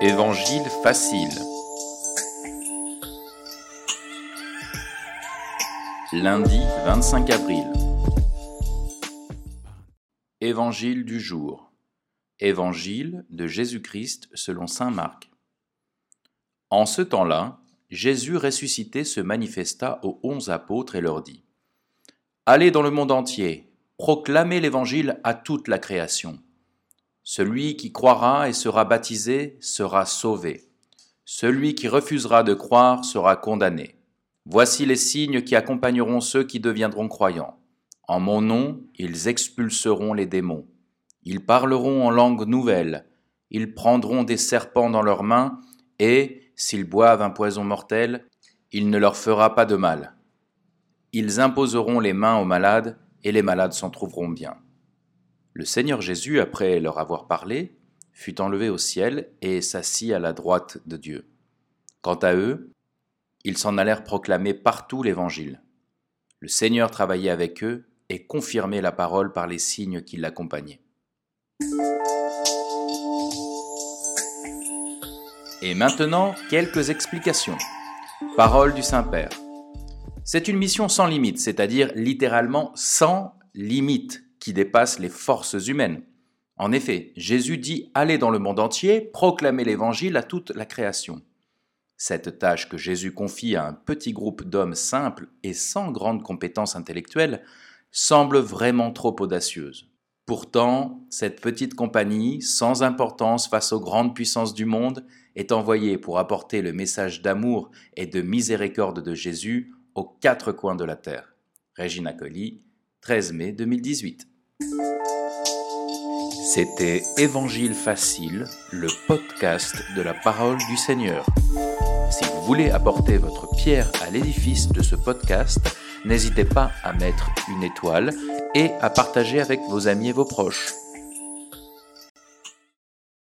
Évangile facile. Lundi 25 avril. Évangile du jour. Évangile de Jésus-Christ selon Saint Marc. En ce temps-là, Jésus ressuscité se manifesta aux onze apôtres et leur dit Allez dans le monde entier, proclamez l'Évangile à toute la création. Celui qui croira et sera baptisé sera sauvé. Celui qui refusera de croire sera condamné. Voici les signes qui accompagneront ceux qui deviendront croyants. En mon nom, ils expulseront les démons. Ils parleront en langue nouvelle. Ils prendront des serpents dans leurs mains, et, s'ils boivent un poison mortel, il ne leur fera pas de mal. Ils imposeront les mains aux malades, et les malades s'en trouveront bien. Le Seigneur Jésus, après leur avoir parlé, fut enlevé au ciel et s'assit à la droite de Dieu. Quant à eux, ils s'en allèrent proclamer partout l'Évangile. Le Seigneur travaillait avec eux et confirmait la parole par les signes qui l'accompagnaient. Et maintenant, quelques explications. Parole du Saint-Père. C'est une mission sans limite, c'est-à-dire littéralement sans limite qui dépasse les forces humaines. En effet, Jésus dit Allez dans le monde entier, proclamer l'Évangile à toute la création. Cette tâche que Jésus confie à un petit groupe d'hommes simples et sans grande compétence intellectuelle semble vraiment trop audacieuse. Pourtant, cette petite compagnie, sans importance face aux grandes puissances du monde, est envoyée pour apporter le message d'amour et de miséricorde de Jésus aux quatre coins de la terre. Régina Colli, 13 mai 2018. C'était Évangile facile, le podcast de la parole du Seigneur. Si vous voulez apporter votre pierre à l'édifice de ce podcast, n'hésitez pas à mettre une étoile et à partager avec vos amis et vos proches.